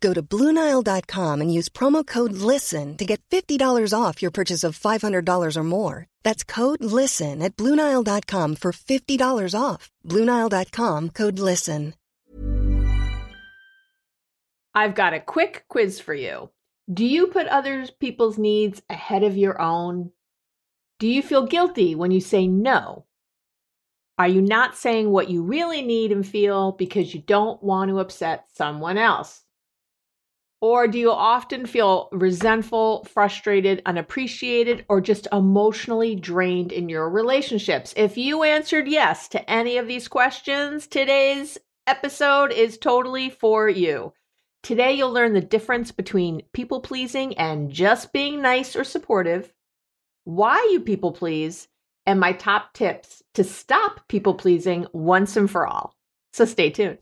Go to BlueNile.com and use promo code LISTEN to get $50 off your purchase of $500 or more. That's code LISTEN at BlueNile.com for $50 off. BlueNile.com code LISTEN. I've got a quick quiz for you. Do you put other people's needs ahead of your own? Do you feel guilty when you say no? Are you not saying what you really need and feel because you don't want to upset someone else? Or do you often feel resentful, frustrated, unappreciated, or just emotionally drained in your relationships? If you answered yes to any of these questions, today's episode is totally for you. Today, you'll learn the difference between people pleasing and just being nice or supportive, why you people please, and my top tips to stop people pleasing once and for all. So stay tuned.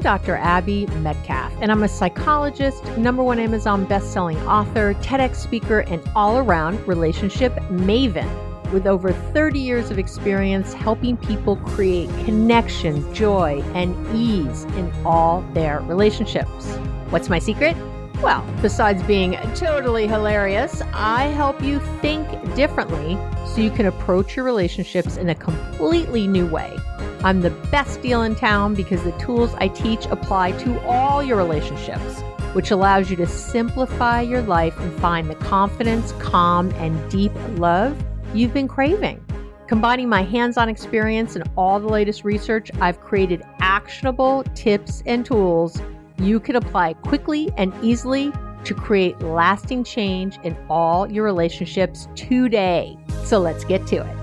I'm Dr. Abby Medcalf, and I'm a psychologist, number one Amazon best-selling author, TEDx speaker, and all-around relationship maven with over 30 years of experience helping people create connection, joy, and ease in all their relationships. What's my secret? Well, besides being totally hilarious, I help you think differently so you can approach your relationships in a completely new way. I'm the best deal in town because the tools I teach apply to all your relationships, which allows you to simplify your life and find the confidence, calm, and deep love you've been craving. Combining my hands on experience and all the latest research, I've created actionable tips and tools you can apply quickly and easily to create lasting change in all your relationships today. So let's get to it.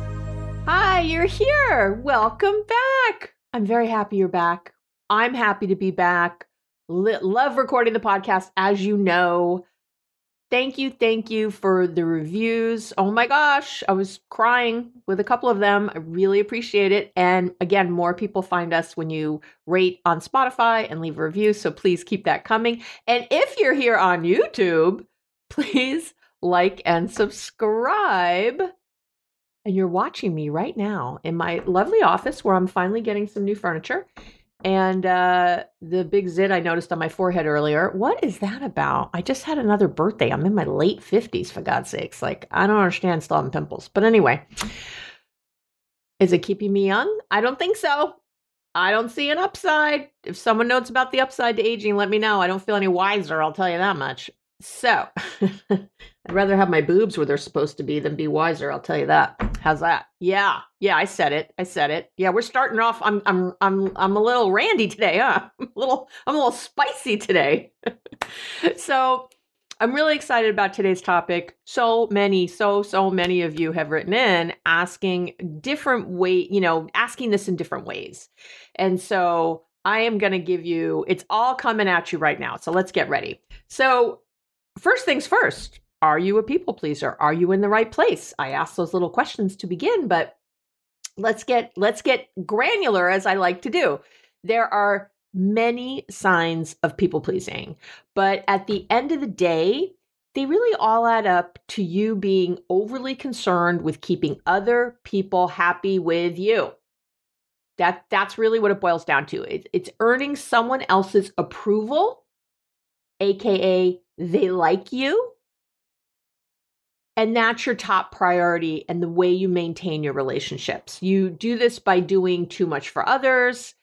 Hi, you're here. Welcome back. I'm very happy you're back. I'm happy to be back. love recording the podcast, as you know. Thank you, thank you for the reviews. Oh my gosh, I was crying with a couple of them. I really appreciate it. And again, more people find us when you rate on Spotify and leave a review. So please keep that coming. And if you're here on YouTube, please like and subscribe. And you're watching me right now in my lovely office where I'm finally getting some new furniture. And uh, the big zit I noticed on my forehead earlier, what is that about? I just had another birthday. I'm in my late 50s, for God's sakes. Like, I don't understand still having pimples. But anyway, is it keeping me young? I don't think so. I don't see an upside. If someone knows about the upside to aging, let me know. I don't feel any wiser, I'll tell you that much. So, I'd rather have my boobs where they're supposed to be than be wiser. I'll tell you that. How's that? Yeah, yeah. I said it. I said it. Yeah, we're starting off. I'm, I'm, I'm, I'm a little randy today, huh? I'm a little, I'm a little spicy today. so, I'm really excited about today's topic. So many, so so many of you have written in asking different way, you know, asking this in different ways, and so I am going to give you. It's all coming at you right now. So let's get ready. So first things first are you a people pleaser? Are you in the right place? I ask those little questions to begin but let's get let's get granular as i like to do. There are many signs of people pleasing but at the end of the day they really all add up to you being overly concerned with keeping other people happy with you. That that's really what it boils down to. It's, it's earning someone else's approval, aka they like you. And that's your top priority and the way you maintain your relationships. You do this by doing too much for others,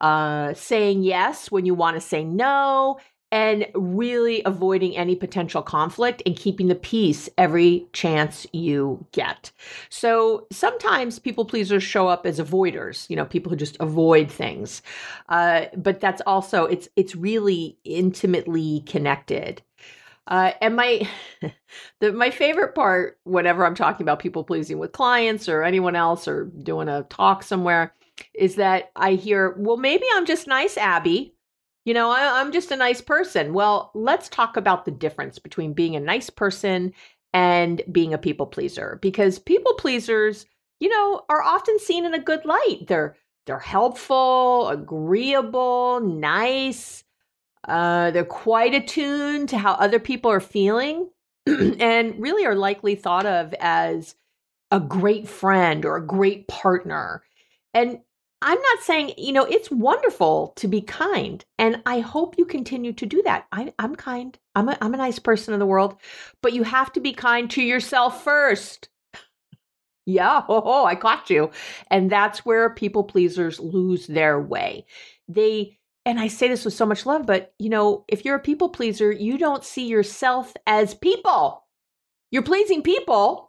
uh, saying yes when you want to say no, and really avoiding any potential conflict and keeping the peace every chance you get. So sometimes people pleasers show up as avoiders, you know, people who just avoid things. Uh, but that's also it's it's really intimately connected. Uh, and my the my favorite part whenever I'm talking about people pleasing with clients or anyone else or doing a talk somewhere is that I hear, well, maybe I'm just nice, Abby you know, I, I'm just a nice person. Well, let's talk about the difference between being a nice person and being a people pleaser because people pleasers, you know, are often seen in a good light. They're they're helpful, agreeable, nice. Uh, they're quite attuned to how other people are feeling and really are likely thought of as a great friend or a great partner. And I'm not saying, you know, it's wonderful to be kind. And I hope you continue to do that. I, am kind. I'm a, I'm a nice person in the world, but you have to be kind to yourself first. yeah, oh, oh, I caught you. And that's where people pleasers lose their way. They, and I say this with so much love, but you know, if you're a people pleaser, you don't see yourself as people. You're pleasing people,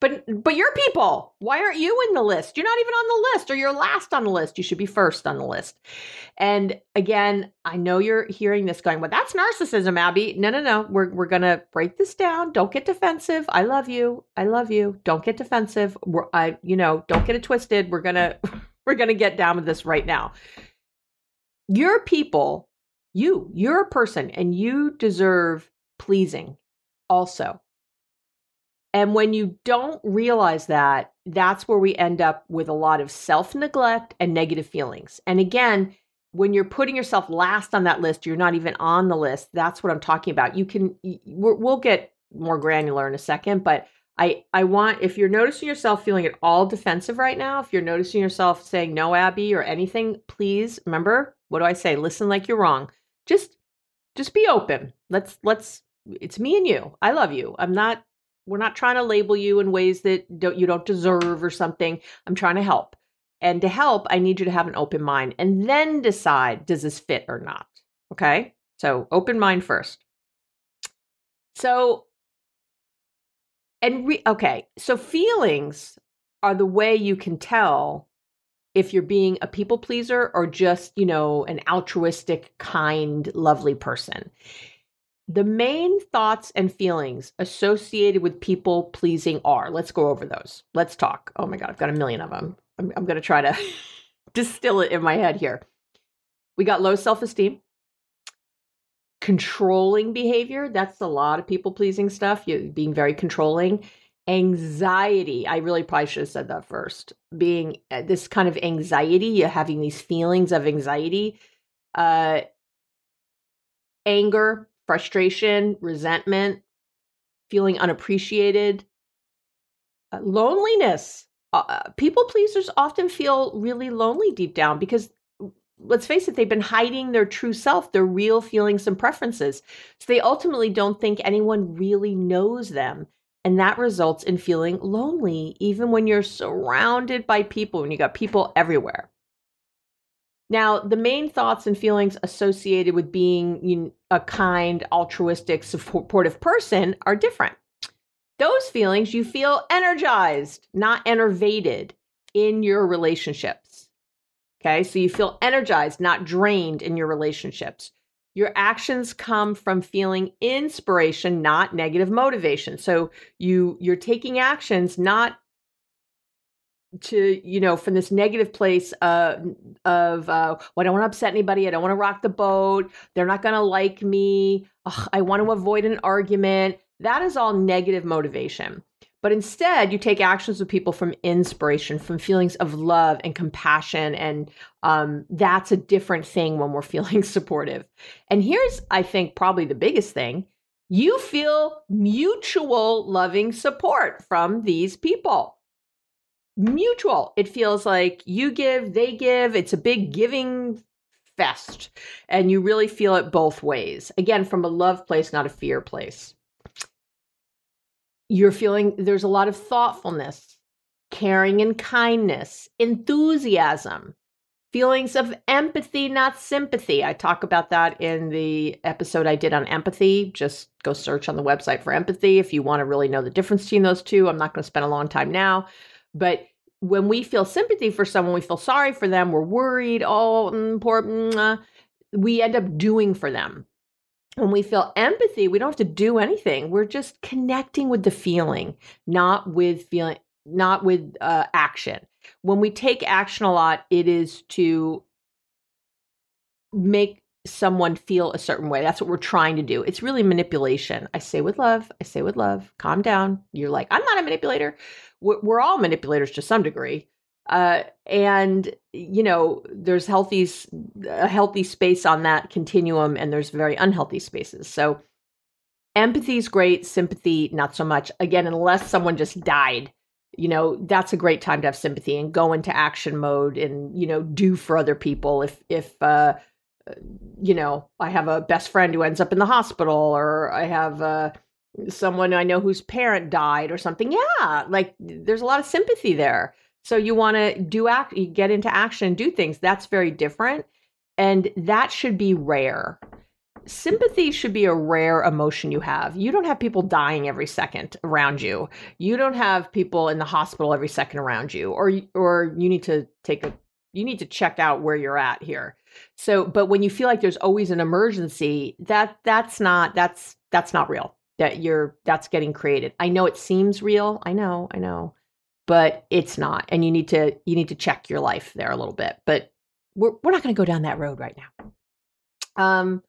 but but you're people. Why aren't you in the list? You're not even on the list or you're last on the list. You should be first on the list. And again, I know you're hearing this going, well, that's narcissism, Abby. No, no, no. We're we're gonna break this down. Don't get defensive. I love you. I love you. Don't get defensive. We're I, you know, don't get it twisted. We're gonna we're gonna get down with this right now. You're people, you, you're a person, and you deserve pleasing also. And when you don't realize that, that's where we end up with a lot of self neglect and negative feelings. And again, when you're putting yourself last on that list, you're not even on the list. That's what I'm talking about. You can, we'll get more granular in a second, but I, I want, if you're noticing yourself feeling at all defensive right now, if you're noticing yourself saying no, Abby, or anything, please remember, what do I say? Listen like you're wrong. Just, just be open. Let's, let's, it's me and you. I love you. I'm not we're not trying to label you in ways that don't, you don't deserve or something. I'm trying to help. And to help, I need you to have an open mind and then decide does this fit or not? Okay? So, open mind first. So, and re- okay, so feelings are the way you can tell if you're being a people pleaser or just, you know, an altruistic, kind, lovely person. The main thoughts and feelings associated with people pleasing are let's go over those. Let's talk. Oh my God, I've got a million of them. I'm, I'm going to try to distill it in my head here. We got low self esteem, controlling behavior. That's a lot of people pleasing stuff. You being very controlling. Anxiety. I really probably should have said that first. Being uh, this kind of anxiety, you're having these feelings of anxiety. Uh, anger, frustration, resentment, feeling unappreciated, uh, loneliness. Uh, uh, people pleasers often feel really lonely deep down because let's face it, they've been hiding their true self, their real feelings and preferences. So they ultimately don't think anyone really knows them. And that results in feeling lonely, even when you're surrounded by people, when you got people everywhere. Now, the main thoughts and feelings associated with being a kind, altruistic, supportive person are different. Those feelings you feel energized, not enervated in your relationships. Okay, so you feel energized, not drained in your relationships. Your actions come from feeling inspiration, not negative motivation. So you you're taking actions not to you know from this negative place uh, of uh, well, I don't want to upset anybody. I don't want to rock the boat. They're not going to like me. Ugh, I want to avoid an argument. That is all negative motivation. But instead, you take actions with people from inspiration, from feelings of love and compassion. And um, that's a different thing when we're feeling supportive. And here's, I think, probably the biggest thing you feel mutual loving support from these people mutual. It feels like you give, they give. It's a big giving fest. And you really feel it both ways. Again, from a love place, not a fear place. You're feeling there's a lot of thoughtfulness, caring and kindness, enthusiasm, feelings of empathy, not sympathy. I talk about that in the episode I did on empathy. Just go search on the website for empathy if you want to really know the difference between those two. I'm not going to spend a long time now. But when we feel sympathy for someone, we feel sorry for them, we're worried, oh, mm, poor, we end up doing for them. When we feel empathy, we don't have to do anything. We're just connecting with the feeling, not with feeling, not with uh, action. When we take action a lot, it is to make someone feel a certain way. That's what we're trying to do. It's really manipulation. I say with love, I say with love, calm down. You're like, I'm not a manipulator we're all manipulators to some degree. Uh, and you know, there's healthy a healthy space on that continuum, and there's very unhealthy spaces. So, empathy is great, sympathy not so much. Again, unless someone just died, you know, that's a great time to have sympathy and go into action mode and you know do for other people. If if uh, you know, I have a best friend who ends up in the hospital, or I have uh, someone I know whose parent died or something. Yeah, like there's a lot of sympathy there. So you want to do act, you get into action, do things. That's very different. And that should be rare. Sympathy should be a rare emotion you have. You don't have people dying every second around you. You don't have people in the hospital every second around you or or you need to take a you need to check out where you're at here. So, but when you feel like there's always an emergency, that that's not that's that's not real that you're that's getting created. I know it seems real. I know, I know. But it's not. And you need to you need to check your life there a little bit. But we're we're not going to go down that road right now. Um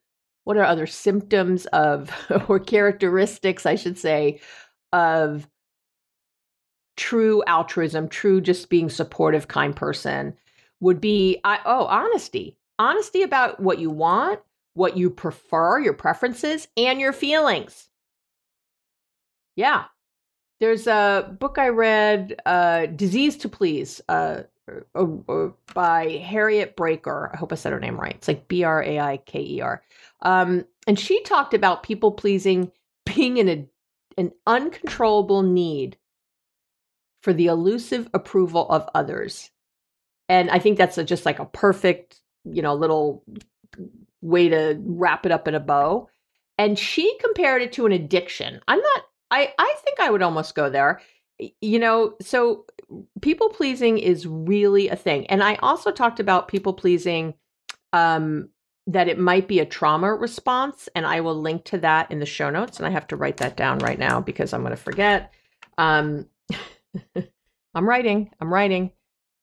what are other symptoms of or characteristics, I should say, of true altruism, true just being supportive, kind person would be I, oh, honesty. Honesty about what you want, what you prefer, your preferences, and your feelings. Yeah. There's a book I read, uh, Disease to Please, uh, uh, uh, by Harriet Braiker. I hope I said her name right. It's like B R A I K E R. Um, and she talked about people pleasing being in a, an uncontrollable need for the elusive approval of others. And I think that's a, just like a perfect, you know, little way to wrap it up in a bow. And she compared it to an addiction. I'm not I I think I would almost go there. You know, so people pleasing is really a thing. And I also talked about people pleasing um that it might be a trauma response and I will link to that in the show notes and I have to write that down right now because I'm going to forget. Um I'm writing. I'm writing.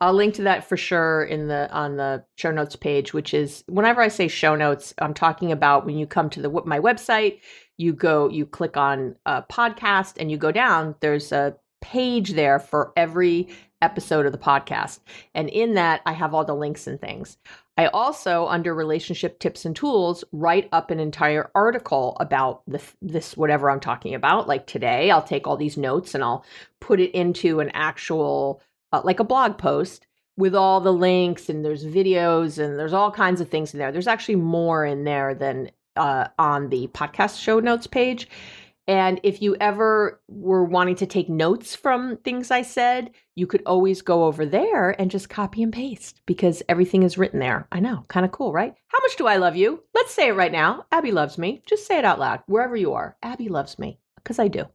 I'll link to that for sure in the on the show notes page, which is whenever I say show notes, I'm talking about when you come to the my website, you go, you click on a podcast and you go down, there's a page there for every episode of the podcast. And in that, I have all the links and things. I also, under relationship tips and tools, write up an entire article about this, this whatever I'm talking about. Like today, I'll take all these notes and I'll put it into an actual, uh, like a blog post with all the links and there's videos and there's all kinds of things in there. There's actually more in there than uh, on the podcast show notes page. And if you ever were wanting to take notes from things I said, you could always go over there and just copy and paste because everything is written there. I know, kind of cool, right? How much do I love you? Let's say it right now. Abby loves me. Just say it out loud, wherever you are. Abby loves me because I do.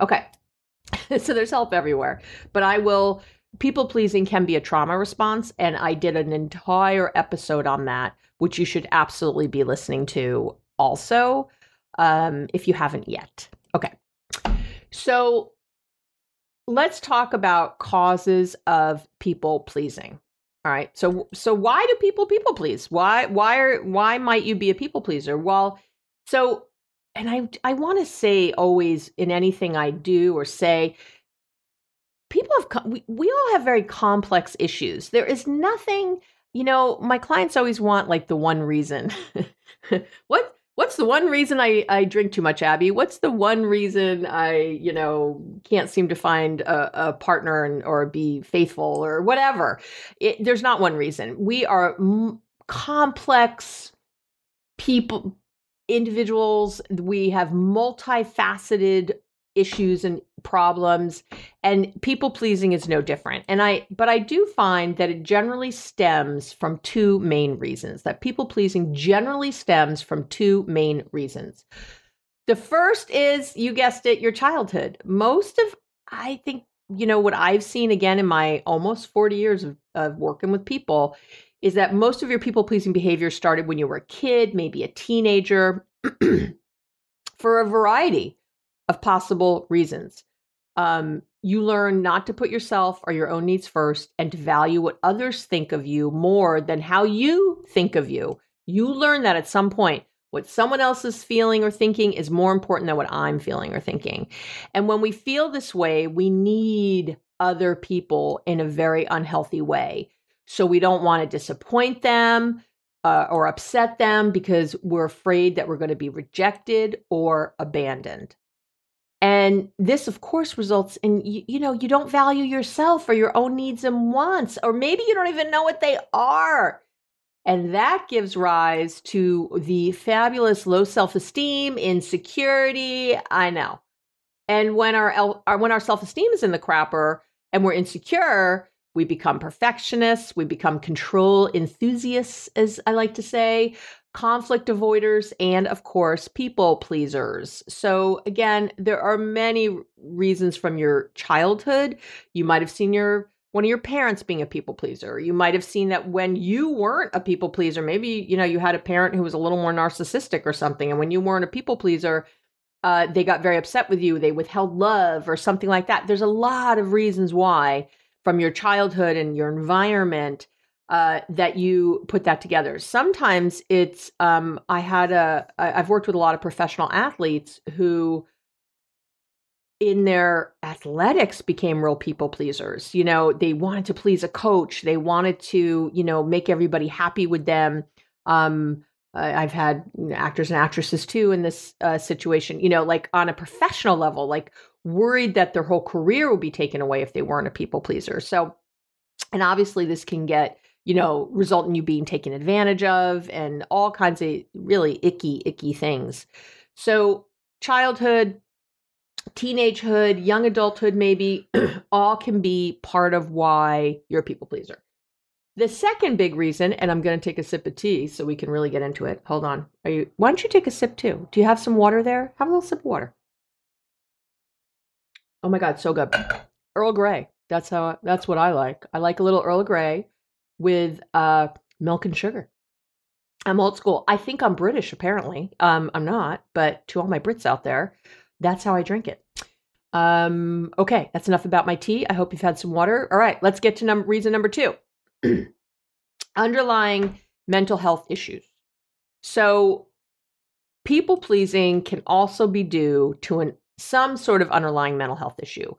Okay. so there's help everywhere. But I will, people pleasing can be a trauma response. And I did an entire episode on that, which you should absolutely be listening to also um, if you haven't yet. Okay. So let's talk about causes of people pleasing. All right. So so why do people people please? Why why are why might you be a people pleaser? Well, so and I I want to say always in anything I do or say people have we, we all have very complex issues. There is nothing, you know, my clients always want like the one reason. what What's the one reason I, I drink too much, Abby? What's the one reason I, you know, can't seem to find a, a partner and, or be faithful or whatever? It, there's not one reason. We are m- complex people, individuals. We have multifaceted issues and problems and people pleasing is no different. And i but i do find that it generally stems from two main reasons that people pleasing generally stems from two main reasons. The first is you guessed it your childhood. Most of i think you know what i've seen again in my almost 40 years of, of working with people is that most of your people pleasing behavior started when you were a kid maybe a teenager for a variety of possible reasons. Um, you learn not to put yourself or your own needs first and to value what others think of you more than how you think of you. You learn that at some point. What someone else is feeling or thinking is more important than what I'm feeling or thinking. And when we feel this way, we need other people in a very unhealthy way. So we don't want to disappoint them uh, or upset them because we're afraid that we're going to be rejected or abandoned. And this, of course, results in, you, you, know, you don't value yourself or your own needs and wants, or maybe you don't even know what they are. And that gives rise to the fabulous low self esteem, insecurity. I know. And when our, our when our self esteem is in the crapper and we're insecure, we become perfectionists, we become control enthusiasts, as I like to say conflict avoiders, and of course, people pleasers. So, again, there are many reasons from your childhood. You might have seen your one of your parents being a people pleaser. You might have seen that when you weren't a people pleaser, maybe you know you had a parent who was a little more narcissistic or something, and when you weren't a people pleaser, uh, they got very upset with you. They withheld love or something like that. There's a lot of reasons why from your childhood and your environment uh, that you put that together. Sometimes it's um, I had a I've worked with a lot of professional athletes who in their athletics became real people pleasers. You know, they wanted to please a coach. They wanted to, you know, make everybody happy with them. Um, I've had actors and actresses too in this uh, situation, you know, like on a professional level, like worried that their whole career would be taken away if they weren't a people pleaser. So, and obviously this can get you know, result in you being taken advantage of and all kinds of really icky, icky things. So, childhood, teenagehood, young adulthood, maybe all can be part of why you're a people pleaser. The second big reason, and I'm going to take a sip of tea so we can really get into it. Hold on. Are you, why don't you take a sip too? Do you have some water there? Have a little sip of water. Oh my God, so good. Earl Grey. That's how, that's what I like. I like a little Earl Grey with uh, milk and sugar. I'm old school. I think I'm British, apparently. Um, I'm not, but to all my Brits out there, that's how I drink it. Um, okay, that's enough about my tea. I hope you've had some water. All right, let's get to num- reason number two underlying mental health issues. So, people pleasing can also be due to an, some sort of underlying mental health issue.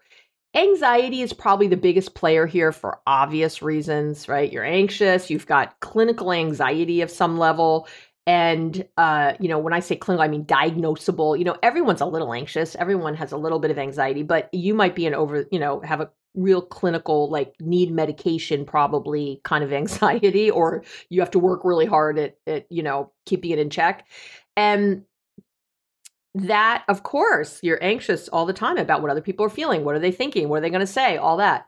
Anxiety is probably the biggest player here for obvious reasons, right? You're anxious, you've got clinical anxiety of some level. And, uh, you know, when I say clinical, I mean diagnosable. You know, everyone's a little anxious, everyone has a little bit of anxiety, but you might be an over, you know, have a real clinical, like need medication, probably kind of anxiety, or you have to work really hard at, at you know, keeping it in check. And that of course you're anxious all the time about what other people are feeling. What are they thinking? What are they going to say? All that.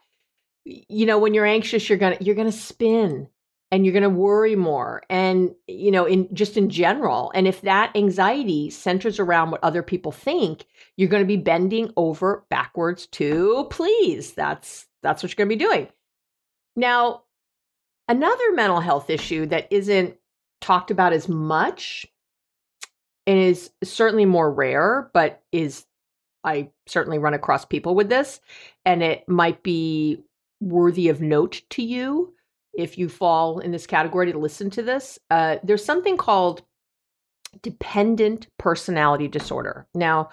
You know when you're anxious you're to you're to spin and you're to worry more and you know in just in general. And if that anxiety centers around what other people think you're going to be bending over backwards to please that's that's what you're going to be doing. Now another mental health issue that isn't talked about as much is certainly more rare, but is I certainly run across people with this, and it might be worthy of note to you if you fall in this category to listen to this. Uh, there's something called dependent personality disorder. Now,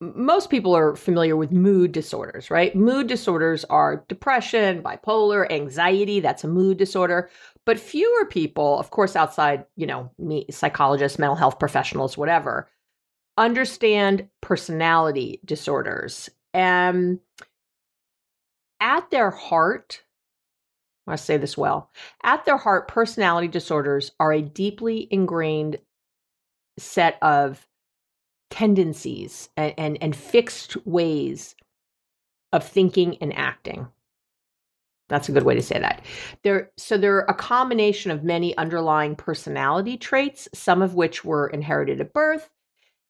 most people are familiar with mood disorders, right? Mood disorders are depression, bipolar, anxiety, that's a mood disorder. But fewer people, of course, outside, you know, me, psychologists, mental health professionals, whatever, understand personality disorders. And at their heart, I say this well, at their heart, personality disorders are a deeply ingrained set of tendencies and, and, and fixed ways of thinking and acting. That's a good way to say that. There, so they're a combination of many underlying personality traits, some of which were inherited at birth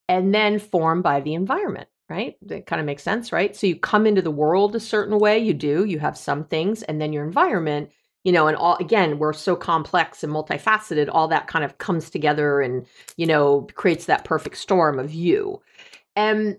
and then formed by the environment, right? That kind of makes sense, right? So you come into the world a certain way, you do, you have some things, and then your environment, you know, and all again, we're so complex and multifaceted, all that kind of comes together and, you know, creates that perfect storm of you. And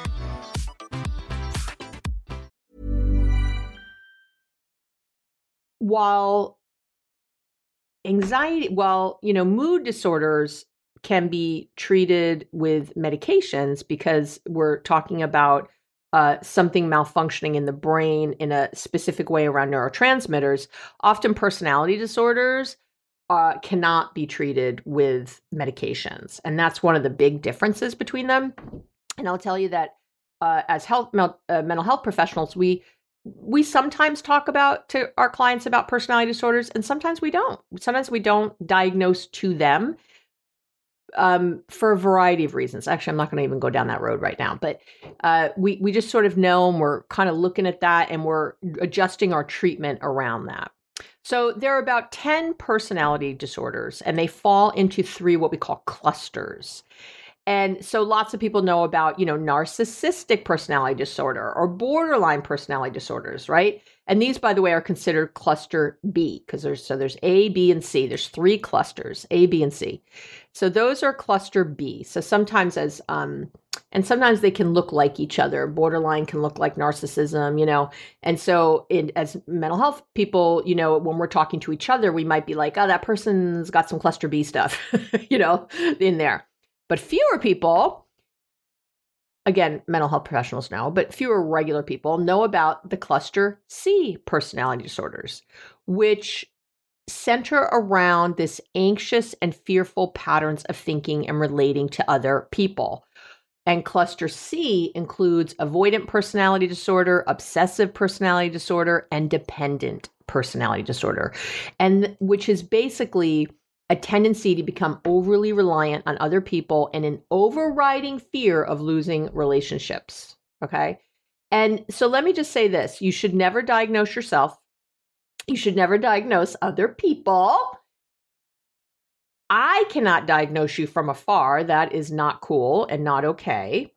While anxiety, while, you know, mood disorders can be treated with medications because we're talking about uh, something malfunctioning in the brain in a specific way around neurotransmitters. Often, personality disorders uh, cannot be treated with medications, and that's one of the big differences between them. And I'll tell you that uh, as health uh, mental health professionals, we we sometimes talk about to our clients about personality disorders and sometimes we don't. Sometimes we don't diagnose to them um, for a variety of reasons. Actually i'm not going to even go down that road right now but uh, we we just sort of know and we're kind of looking at that and we're adjusting our treatment around that. So there are about 10 personality disorders and they fall into three what we call clusters and so lots of people know about, you know, narcissistic personality disorder or borderline personality disorders, right? And these, by the way, are considered cluster B because there's so there's A, B, and C. There's three clusters, A, B, and C. So those are cluster B. So sometimes as um and sometimes they can look like each other. Borderline can look like narcissism, you know. And so in as mental health people, you know, when we're talking to each other, we might be like, oh, that person's got some cluster B stuff, you know, in there. But fewer people, again, mental health professionals know, but fewer regular people know about the cluster C personality disorders, which center around this anxious and fearful patterns of thinking and relating to other people. And cluster C includes avoidant personality disorder, obsessive personality disorder, and dependent personality disorder. And which is basically a tendency to become overly reliant on other people and an overriding fear of losing relationships. Okay. And so let me just say this you should never diagnose yourself, you should never diagnose other people. I cannot diagnose you from afar. That is not cool and not okay.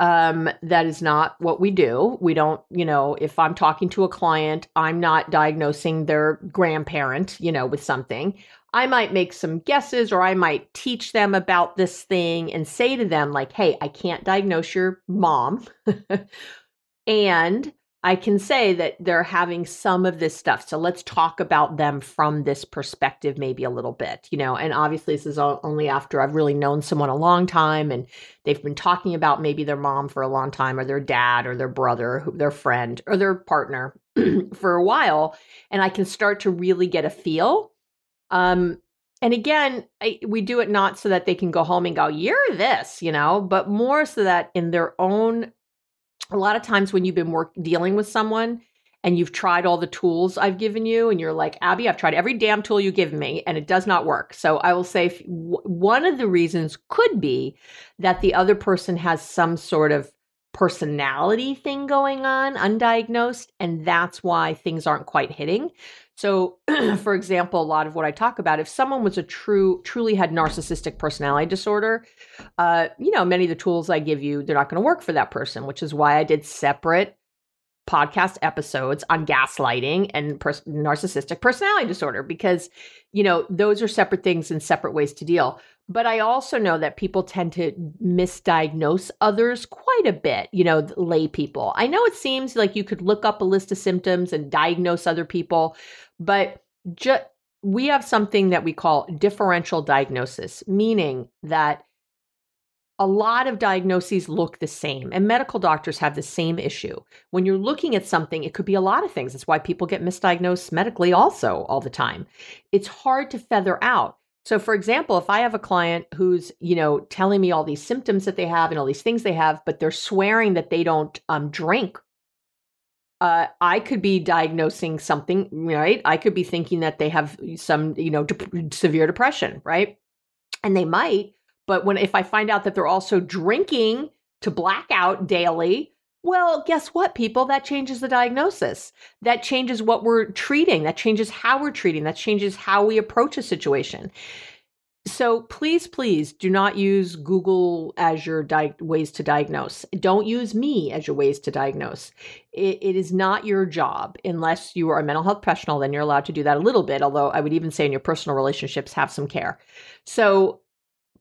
Um, that is not what we do. We don't, you know, if I'm talking to a client, I'm not diagnosing their grandparent, you know, with something. I might make some guesses or I might teach them about this thing and say to them, like, hey, I can't diagnose your mom. and I can say that they're having some of this stuff. So let's talk about them from this perspective, maybe a little bit, you know. And obviously, this is only after I've really known someone a long time and they've been talking about maybe their mom for a long time or their dad or their brother, or their friend or their partner for a while. And I can start to really get a feel um, and again, I, we do it not so that they can go home and go, you're this, you know, but more so that in their own, a lot of times when you've been work dealing with someone and you've tried all the tools I've given you, and you're like, Abby, I've tried every damn tool you give me, and it does not work. So I will say if, w- one of the reasons could be that the other person has some sort of personality thing going on, undiagnosed, and that's why things aren't quite hitting. So, for example, a lot of what I talk about, if someone was a true, truly had narcissistic personality disorder, uh, you know, many of the tools I give you, they're not going to work for that person, which is why I did separate podcast episodes on gaslighting and pers- narcissistic personality disorder because you know those are separate things and separate ways to deal. But i also know that people tend to misdiagnose others quite a bit you know lay people. I know it seems like you could look up a list of symptoms and diagnose other people but just we have something that we call differential diagnosis meaning that a lot of diagnoses look the same, and medical doctors have the same issue. When you're looking at something, it could be a lot of things. That's why people get misdiagnosed medically also all the time. It's hard to feather out. So, for example, if I have a client who's, you know, telling me all these symptoms that they have and all these things they have, but they're swearing that they don't um, drink, uh, I could be diagnosing something, right? I could be thinking that they have some, you know, de- severe depression, right? And they might, but when if I find out that they're also drinking to blackout daily, well, guess what, people? That changes the diagnosis. That changes what we're treating. That changes how we're treating. That changes how we approach a situation. So please, please do not use Google as your di- ways to diagnose. Don't use me as your ways to diagnose. It, it is not your job unless you are a mental health professional. Then you're allowed to do that a little bit. Although I would even say in your personal relationships, have some care. So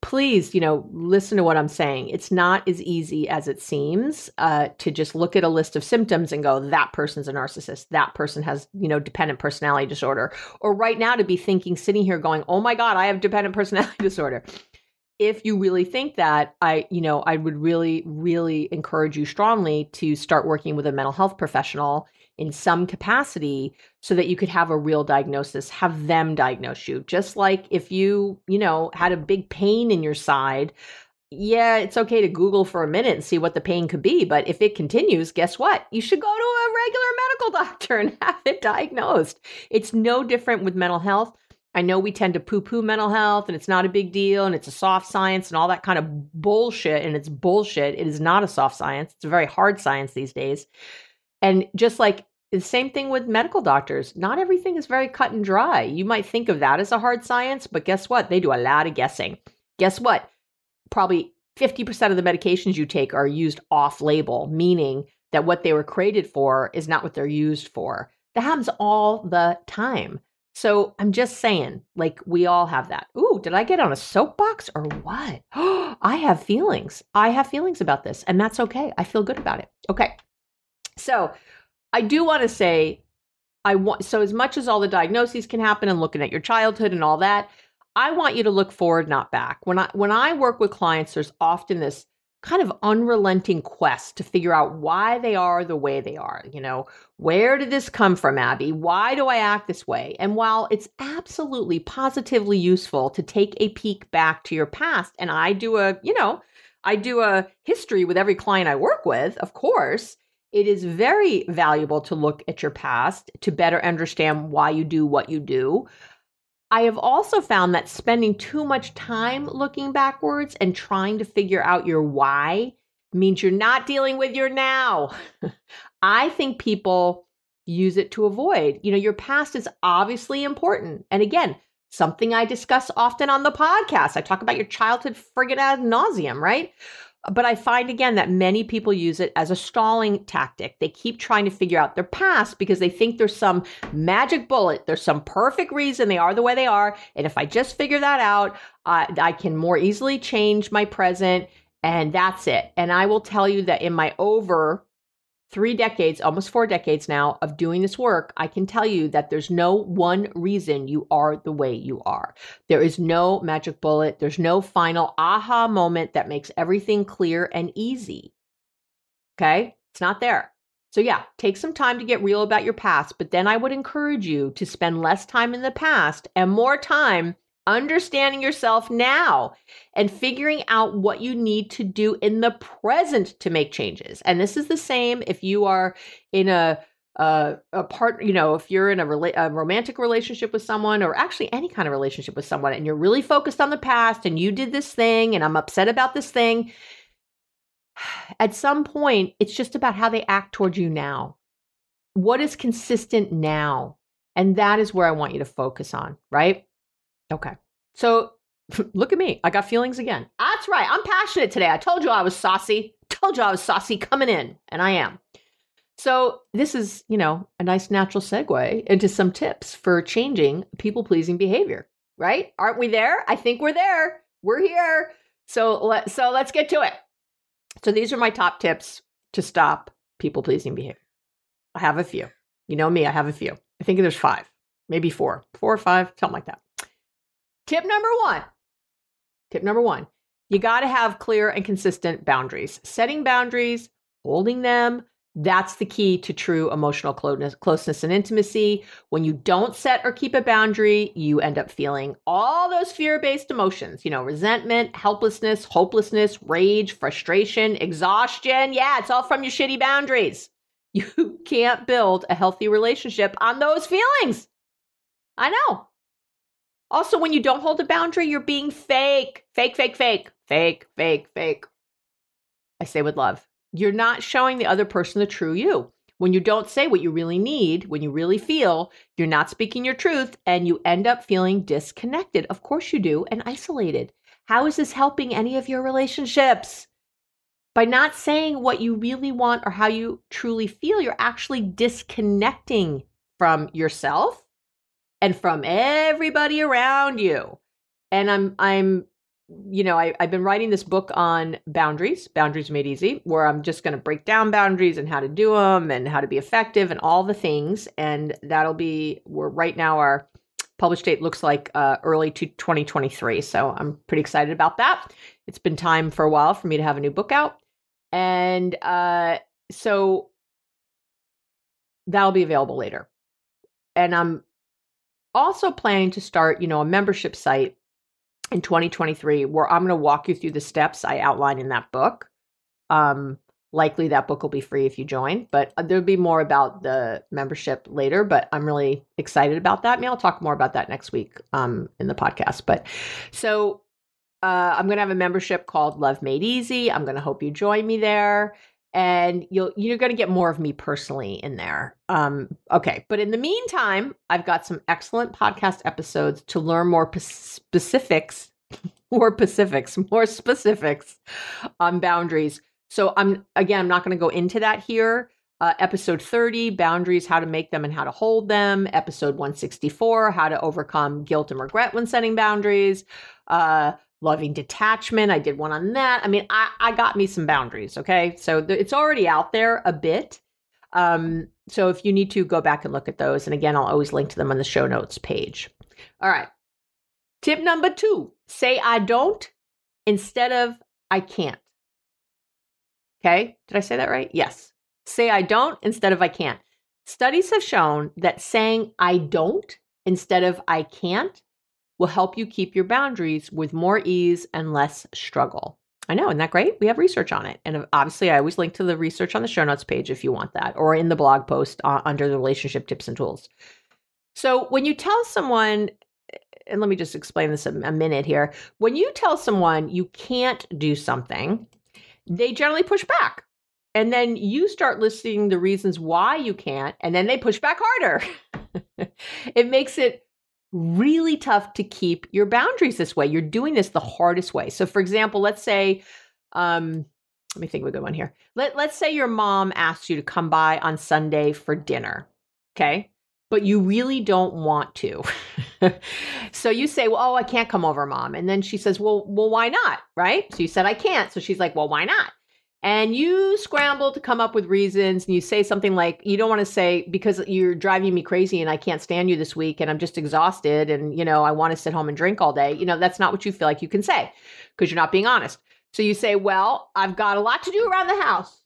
please, you know, listen to what I'm saying. It's not as easy as it seems uh, to just look at a list of symptoms and go, that person's a narcissist. That person has, you know, dependent personality disorder. Or right now to be thinking, sitting here going, oh my God, I have dependent personality disorder. If you really think that, I, you know, I would really, really encourage you strongly to start working with a mental health professional in some capacity so that you could have a real diagnosis have them diagnose you just like if you you know had a big pain in your side yeah it's okay to google for a minute and see what the pain could be but if it continues guess what you should go to a regular medical doctor and have it diagnosed it's no different with mental health I know we tend to poo poo mental health and it's not a big deal and it's a soft science and all that kind of bullshit. And it's bullshit. It is not a soft science. It's a very hard science these days. And just like the same thing with medical doctors, not everything is very cut and dry. You might think of that as a hard science, but guess what? They do a lot of guessing. Guess what? Probably 50% of the medications you take are used off label, meaning that what they were created for is not what they're used for. That happens all the time. So I'm just saying, like, we all have that. Ooh, did I get on a soapbox or what? I have feelings. I have feelings about this, and that's okay. I feel good about it. Okay. So I do want to say, I want so as much as all the diagnoses can happen and looking at your childhood and all that, I want you to look forward, not back. When I when I work with clients, there's often this kind of unrelenting quest to figure out why they are the way they are. You know, where did this come from, Abby? Why do I act this way? And while it's absolutely positively useful to take a peek back to your past, and I do a, you know, I do a history with every client I work with, of course, it is very valuable to look at your past to better understand why you do what you do. I have also found that spending too much time looking backwards and trying to figure out your why means you're not dealing with your now. I think people use it to avoid. You know, your past is obviously important. And again, something I discuss often on the podcast. I talk about your childhood friggin' ad nauseum, right? But I find again that many people use it as a stalling tactic. They keep trying to figure out their past because they think there's some magic bullet, there's some perfect reason they are the way they are. And if I just figure that out, uh, I can more easily change my present. And that's it. And I will tell you that in my over three decades, almost four decades now of doing this work, I can tell you that there's no one reason you are the way you are. There is no magic bullet. There's no final aha moment that makes everything clear and easy. Okay? It's not there. So, yeah, take some time to get real about your past, but then I would encourage you to spend less time in the past and more time understanding yourself now and figuring out what you need to do in the present to make changes. And this is the same if you are in a uh, a part, you know, if you're in a, rela- a romantic relationship with someone or actually any kind of relationship with someone and you're really focused on the past and you did this thing and I'm upset about this thing, at some point, it's just about how they act towards you now. What is consistent now? And that is where I want you to focus on, right? Okay. So look at me. I got feelings again. That's right. I'm passionate today. I told you I was saucy. Told you I was saucy coming in, and I am. So, this is, you know, a nice natural segue into some tips for changing people pleasing behavior, right? Aren't we there? I think we're there. We're here. So, let, so let's get to it. So, these are my top tips to stop people pleasing behavior. I have a few. You know me, I have a few. I think there's five, maybe four, four or five, something like that. Tip number one tip number one you got to have clear and consistent boundaries. Setting boundaries, holding them, that's the key to true emotional closeness, and intimacy. When you don't set or keep a boundary, you end up feeling all those fear based emotions, you know, resentment, helplessness, hopelessness, rage, frustration, exhaustion. Yeah, it's all from your shitty boundaries. You can't build a healthy relationship on those feelings. I know. Also, when you don't hold a boundary, you're being fake. Fake, fake, fake, fake, fake, fake. I say with love you're not showing the other person the true you. When you don't say what you really need, when you really feel, you're not speaking your truth and you end up feeling disconnected. Of course you do, and isolated. How is this helping any of your relationships? By not saying what you really want or how you truly feel, you're actually disconnecting from yourself and from everybody around you. And I'm I'm you know, I, I've been writing this book on boundaries, Boundaries Made Easy, where I'm just going to break down boundaries and how to do them and how to be effective and all the things. And that'll be, we're right now, our published date looks like uh, early to 2023. So I'm pretty excited about that. It's been time for a while for me to have a new book out. And uh, so that'll be available later. And I'm also planning to start, you know, a membership site in 2023 where I'm going to walk you through the steps I outline in that book. Um, likely that book will be free if you join, but uh, there'll be more about the membership later. But I'm really excited about that. Maybe I'll talk more about that next week um, in the podcast. But so uh, I'm going to have a membership called Love Made Easy. I'm going to hope you join me there and you'll you're going to get more of me personally in there. Um, okay, but in the meantime, I've got some excellent podcast episodes to learn more p- specifics, more specifics, more specifics on boundaries. So I'm again, I'm not going to go into that here. Uh, episode 30 boundaries how to make them and how to hold them episode 164 how to overcome guilt and regret when setting boundaries uh, loving detachment. I did one on that. I mean, I, I got me some boundaries. Okay. So th- it's already out there a bit. Um, so if you need to go back and look at those, and again, I'll always link to them on the show notes page. All right. Tip number two say I don't instead of I can't. Okay. Did I say that right? Yes. Say I don't instead of I can't. Studies have shown that saying I don't instead of I can't will help you keep your boundaries with more ease and less struggle. I know, isn't that great? We have research on it. And obviously, I always link to the research on the show notes page if you want that, or in the blog post uh, under the relationship tips and tools. So, when you tell someone, and let me just explain this a, a minute here when you tell someone you can't do something, they generally push back. And then you start listing the reasons why you can't, and then they push back harder. it makes it really tough to keep your boundaries this way. You're doing this the hardest way. So, for example, let's say, um, let me think of a good one here. Let, let's say your mom asks you to come by on Sunday for dinner. Okay. But you really don't want to. so you say, well, oh, I can't come over, mom. And then she says, well, well, why not? Right. So you said, I can't. So she's like, well, why not? And you scramble to come up with reasons and you say something like you don't want to say because you're driving me crazy and I can't stand you this week and I'm just exhausted and you know I want to sit home and drink all day. You know, that's not what you feel like you can say because you're not being honest. So you say, "Well, I've got a lot to do around the house."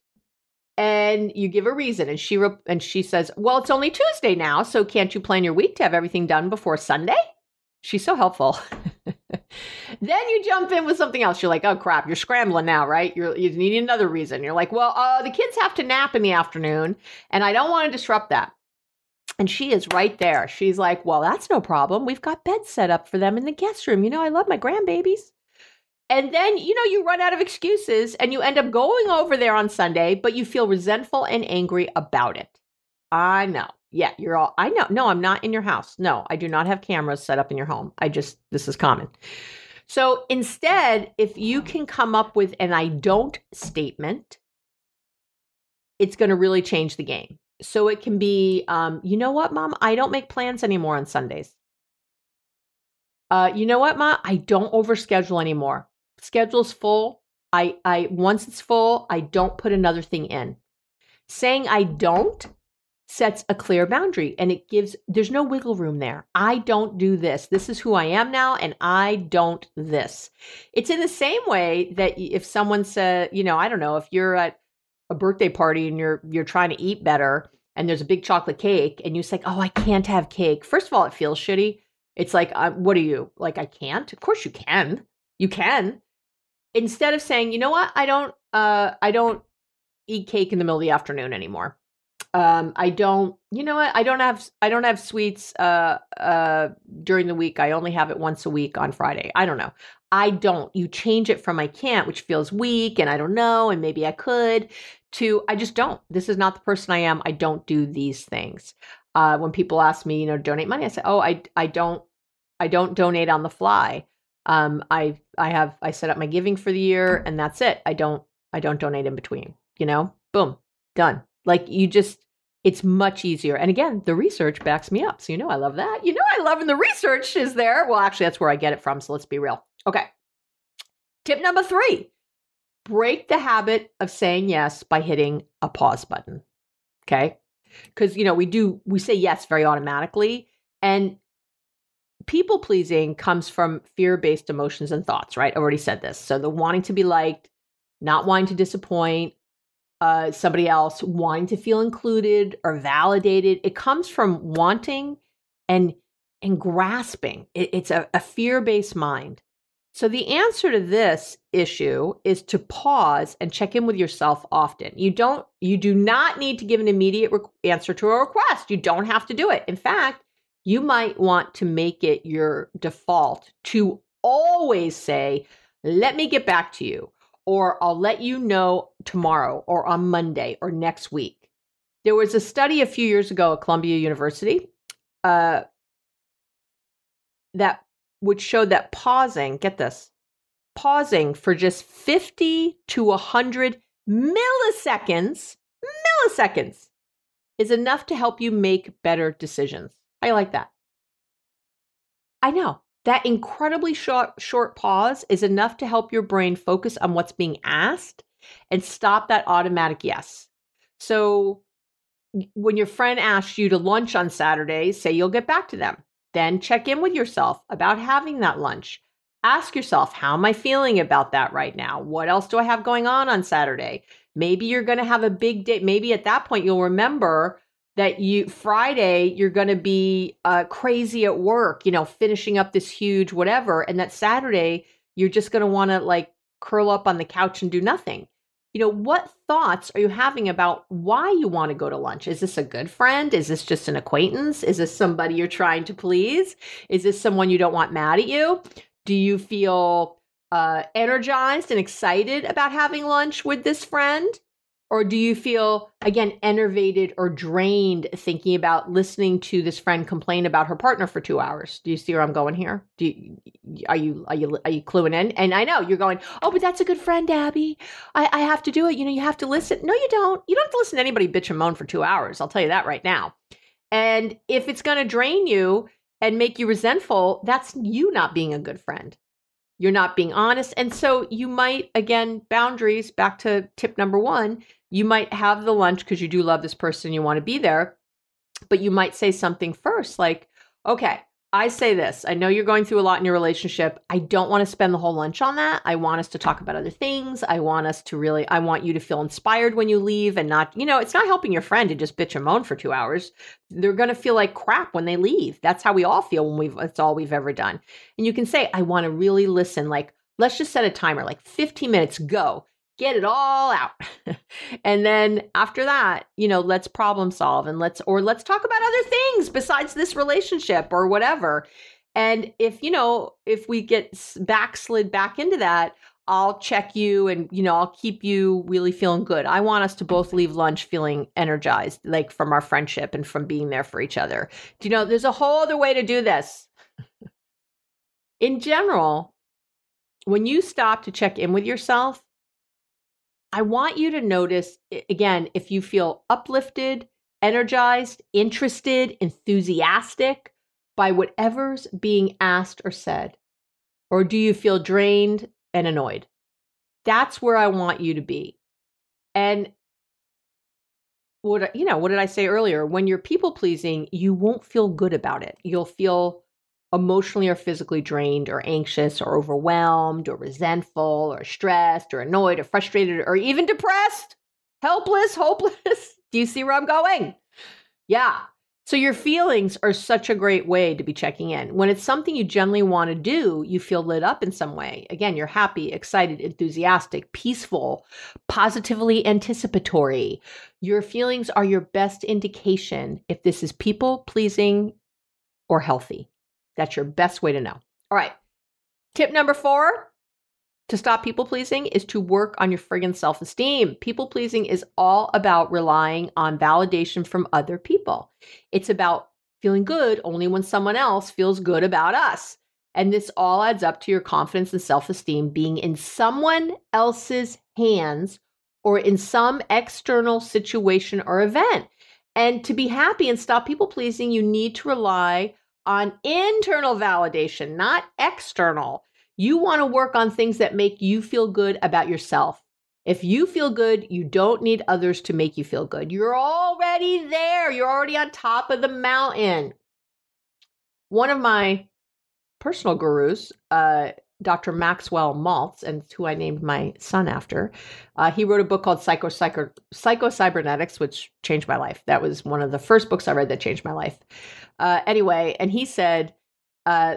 And you give a reason and she re- and she says, "Well, it's only Tuesday now, so can't you plan your week to have everything done before Sunday?" She's so helpful. then you jump in with something else. You're like, oh crap, you're scrambling now, right? You're you need another reason. You're like, well, uh, the kids have to nap in the afternoon, and I don't want to disrupt that. And she is right there. She's like, well, that's no problem. We've got beds set up for them in the guest room. You know, I love my grandbabies. And then, you know, you run out of excuses and you end up going over there on Sunday, but you feel resentful and angry about it. I know. Yeah, you're all, I know. No, I'm not in your house. No, I do not have cameras set up in your home. I just, this is common. So instead, if you can come up with an I don't statement, it's going to really change the game. So it can be, um, you know what, mom? I don't make plans anymore on Sundays. Uh, you know what, mom? I don't overschedule anymore schedule's full, I I once it's full, I don't put another thing in. Saying I don't sets a clear boundary and it gives there's no wiggle room there. I don't do this. This is who I am now and I don't this. It's in the same way that if someone said, you know, I don't know, if you're at a birthday party and you're you're trying to eat better and there's a big chocolate cake and you say, "Oh, I can't have cake." First of all, it feels shitty. It's like, uh, what are you? Like I can't? Of course you can. You can instead of saying, you know what, I don't, uh, I don't eat cake in the middle of the afternoon anymore. Um, I don't, you know what, I don't have, I don't have sweets, uh, uh, during the week. I only have it once a week on Friday. I don't know. I don't. You change it from I can't, which feels weak and I don't know, and maybe I could, to I just don't. This is not the person I am. I don't do these things. Uh, when people ask me, you know, donate money, I say, oh, I, I don't, I don't donate on the fly um, I I have I set up my giving for the year and that's it. I don't I don't donate in between. You know, boom, done. Like you just it's much easier. And again, the research backs me up. So you know I love that. You know I love when the research is there. Well, actually that's where I get it from, so let's be real. Okay. Tip number 3. Break the habit of saying yes by hitting a pause button. Okay? Cuz you know, we do we say yes very automatically and people pleasing comes from fear based emotions and thoughts, right? I already said this. So the wanting to be liked, not wanting to disappoint uh, somebody else, wanting to feel included or validated, it comes from wanting and and grasping. It, it's a, a fear based mind. So the answer to this issue is to pause and check in with yourself often. You don't you do not need to give an immediate re- answer to a request. You don't have to do it. In fact, you might want to make it your default to always say, let me get back to you, or I'll let you know tomorrow, or on Monday, or next week. There was a study a few years ago at Columbia University uh, that which showed that pausing, get this, pausing for just 50 to 100 milliseconds, milliseconds, is enough to help you make better decisions. I like that. I know. That incredibly short short pause is enough to help your brain focus on what's being asked and stop that automatic yes. So when your friend asks you to lunch on Saturday, say you'll get back to them. Then check in with yourself about having that lunch. Ask yourself, how am I feeling about that right now? What else do I have going on on Saturday? Maybe you're going to have a big day. Maybe at that point you'll remember that you Friday you're going to be uh, crazy at work, you know, finishing up this huge whatever, and that Saturday you're just going to want to like curl up on the couch and do nothing. You know, what thoughts are you having about why you want to go to lunch? Is this a good friend? Is this just an acquaintance? Is this somebody you're trying to please? Is this someone you don't want mad at you? Do you feel uh, energized and excited about having lunch with this friend? Or do you feel, again, enervated or drained thinking about listening to this friend complain about her partner for two hours? Do you see where I'm going here? Do you, are you are you are you cluing in? And I know you're going, oh, but that's a good friend, Abby. I, I have to do it. You know, you have to listen. No, you don't. You don't have to listen to anybody bitch and moan for two hours. I'll tell you that right now. And if it's going to drain you and make you resentful, that's you not being a good friend. You're not being honest. And so you might, again, boundaries, back to tip number one, you might have the lunch because you do love this person, you want to be there, but you might say something first like, okay, I say this. I know you're going through a lot in your relationship. I don't want to spend the whole lunch on that. I want us to talk about other things. I want us to really, I want you to feel inspired when you leave and not, you know, it's not helping your friend to just bitch and moan for two hours. They're going to feel like crap when they leave. That's how we all feel when we've, it's all we've ever done. And you can say, I want to really listen. Like, let's just set a timer, like 15 minutes, go get it all out. and then after that, you know, let's problem solve and let's, or let's talk about other things besides this relationship or whatever. And if, you know, if we get backslid back into that, I'll check you and, you know, I'll keep you really feeling good. I want us to both leave lunch feeling energized, like from our friendship and from being there for each other. Do you know, there's a whole other way to do this. in general, when you stop to check in with yourself, I want you to notice again if you feel uplifted, energized, interested, enthusiastic by whatever's being asked or said. Or do you feel drained and annoyed? That's where I want you to be. And what you know, what did I say earlier? When you're people pleasing, you won't feel good about it. You'll feel emotionally or physically drained or anxious or overwhelmed or resentful or stressed or annoyed or frustrated or even depressed, helpless, hopeless. Do you see where I'm going? Yeah. So your feelings are such a great way to be checking in. When it's something you generally want to do, you feel lit up in some way. Again, you're happy, excited, enthusiastic, peaceful, positively anticipatory. Your feelings are your best indication if this is people pleasing or healthy. That's your best way to know. All right. Tip number four to stop people pleasing is to work on your friggin' self esteem. People pleasing is all about relying on validation from other people. It's about feeling good only when someone else feels good about us. And this all adds up to your confidence and self esteem being in someone else's hands or in some external situation or event. And to be happy and stop people pleasing, you need to rely on internal validation, not external. You want to work on things that make you feel good about yourself. If you feel good, you don't need others to make you feel good. You're already there. You're already on top of the mountain. One of my personal gurus, uh, Dr. Maxwell Maltz, and who I named my son after. Uh, he wrote a book called Psycho, Psycho, Psycho Cybernetics, which changed my life. That was one of the first books I read that changed my life. Uh, anyway, and he said, uh,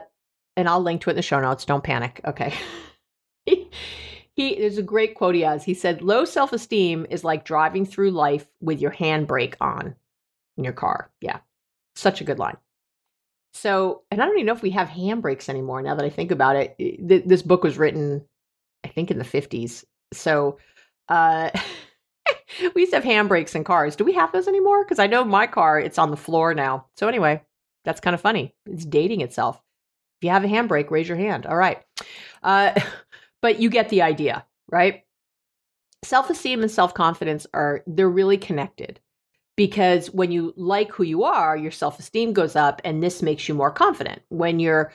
and I'll link to it in the show notes. Don't panic. Okay. he, he, there's a great quote he has. He said, "Low self esteem is like driving through life with your handbrake on in your car." Yeah, such a good line. So, and I don't even know if we have handbrakes anymore now that I think about it. this book was written, I think, in the 50s. So, uh, we used to have handbrakes in cars. Do we have those anymore? Because I know my car, it's on the floor now. So, anyway, that's kind of funny. It's dating itself. If you have a handbrake, raise your hand. All right. Uh, but you get the idea, right? Self esteem and self confidence are, they're really connected because when you like who you are, your self esteem goes up, and this makes you more confident. When you're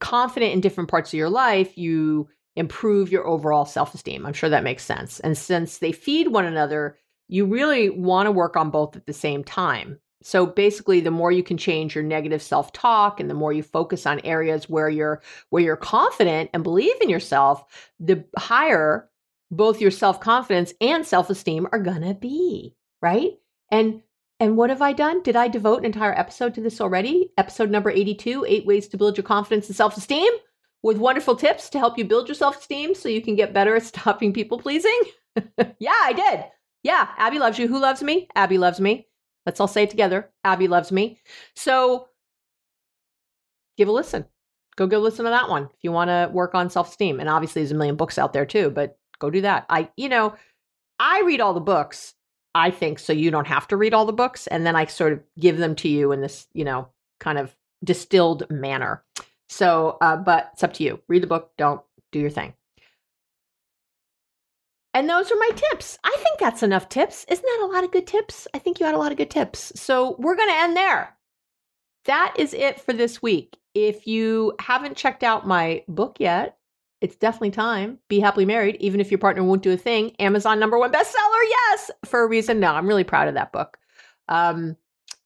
confident in different parts of your life, you improve your overall self esteem. I'm sure that makes sense. And since they feed one another, you really want to work on both at the same time. So basically the more you can change your negative self-talk and the more you focus on areas where you're where you're confident and believe in yourself, the higher both your self-confidence and self-esteem are going to be, right? And and what have I done? Did I devote an entire episode to this already? Episode number 82, 8 ways to build your confidence and self-esteem with wonderful tips to help you build your self-esteem so you can get better at stopping people pleasing? yeah, I did. Yeah, Abby loves you. Who loves me? Abby loves me. Let's all say it together. Abby loves me. So give a listen. Go go listen to that one if you want to work on self-esteem. And obviously there's a million books out there too, but go do that. I you know, I read all the books I think so you don't have to read all the books and then I sort of give them to you in this, you know, kind of distilled manner. So, uh, but it's up to you. Read the book, don't do your thing. And those are my tips. I think that's enough tips. Isn't that a lot of good tips? I think you had a lot of good tips. So, we're going to end there. That is it for this week. If you haven't checked out my book yet, it's definitely time. Be happily married, even if your partner won't do a thing. Amazon number one bestseller, yes, for a reason. No, I'm really proud of that book. Um,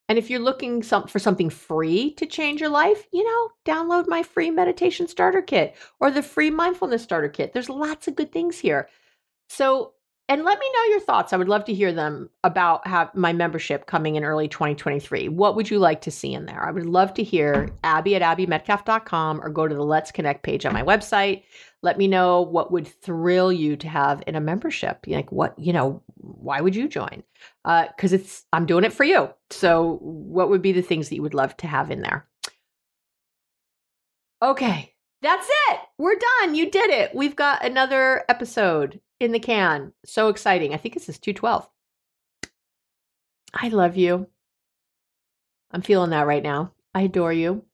And if you're looking some, for something free to change your life, you know, download my free meditation starter kit or the free mindfulness starter kit. There's lots of good things here. So and let me know your thoughts. I would love to hear them about have my membership coming in early 2023. What would you like to see in there? I would love to hear Abby at AbbyMedcalf.com or go to the Let's Connect page on my website. Let me know what would thrill you to have in a membership. Like what, you know, why would you join? Because uh, it's I'm doing it for you. So what would be the things that you would love to have in there? Okay, that's it. We're done. You did it. We've got another episode in the can. So exciting. I think this is 212. I love you. I'm feeling that right now. I adore you.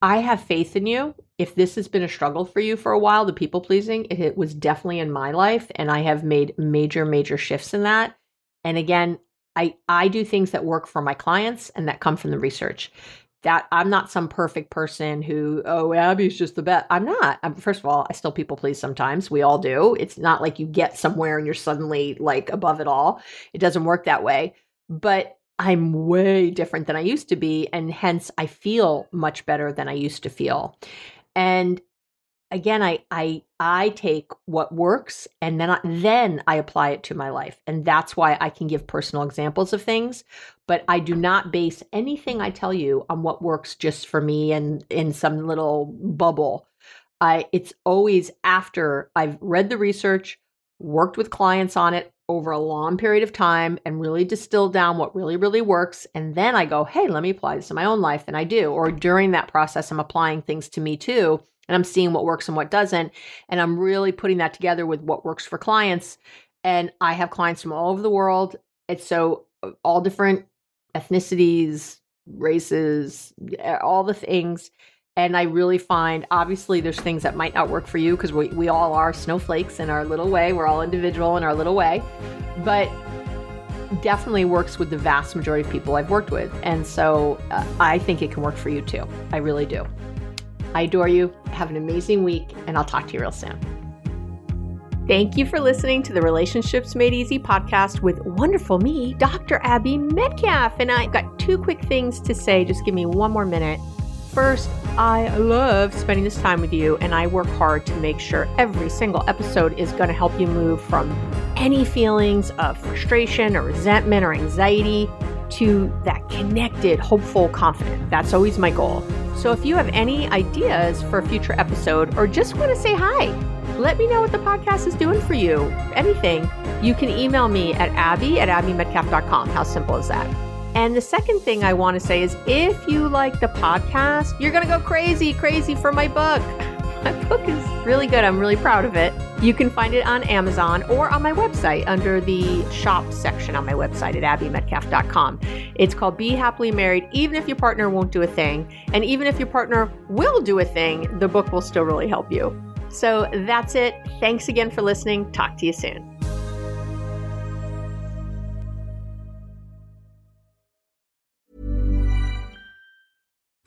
I have faith in you. If this has been a struggle for you for a while, the people pleasing, it was definitely in my life. And I have made major, major shifts in that. And again, I, I do things that work for my clients and that come from the research that I'm not some perfect person who, oh, Abby's just the best. I'm not. I'm, first of all, I still people please sometimes. We all do. It's not like you get somewhere and you're suddenly like above it all. It doesn't work that way. But I'm way different than I used to be. And hence I feel much better than I used to feel. And again i i i take what works and then I, then i apply it to my life. And that's why i can give personal examples of things but i do not base anything i tell you on what works just for me and in some little bubble. I it's always after i've read the research worked with clients on it over a long period of time and really distilled down what really really works and then i go hey let me apply this to my own life and i do. Or during that process i'm applying things to me too and I'm seeing what works and what doesn't. And I'm really putting that together with what works for clients. And I have clients from all over the world. It's so uh, all different ethnicities, races, all the things. And I really find, obviously, there's things that might not work for you because we, we all are snowflakes in our little way. We're all individual in our little way. But definitely works with the vast majority of people I've worked with. And so uh, I think it can work for you too. I really do. I adore you. Have an amazing week, and I'll talk to you real soon. Thank you for listening to the Relationships Made Easy podcast with wonderful me, Dr. Abby Medcalf. And I've got two quick things to say. Just give me one more minute. First, I love spending this time with you, and I work hard to make sure every single episode is going to help you move from any feelings of frustration or resentment or anxiety to that connected, hopeful, confident. That's always my goal. So if you have any ideas for a future episode or just want to say hi, let me know what the podcast is doing for you. Anything, you can email me at abby at abbymedcalf.com. How simple is that? And the second thing I want to say is if you like the podcast, you're going to go crazy, crazy for my book. My book is really good. I'm really proud of it. You can find it on Amazon or on my website under the shop section on my website at abbymedcalf.com. It's called Be Happily Married, even if your partner won't do a thing. And even if your partner will do a thing, the book will still really help you. So that's it. Thanks again for listening. Talk to you soon.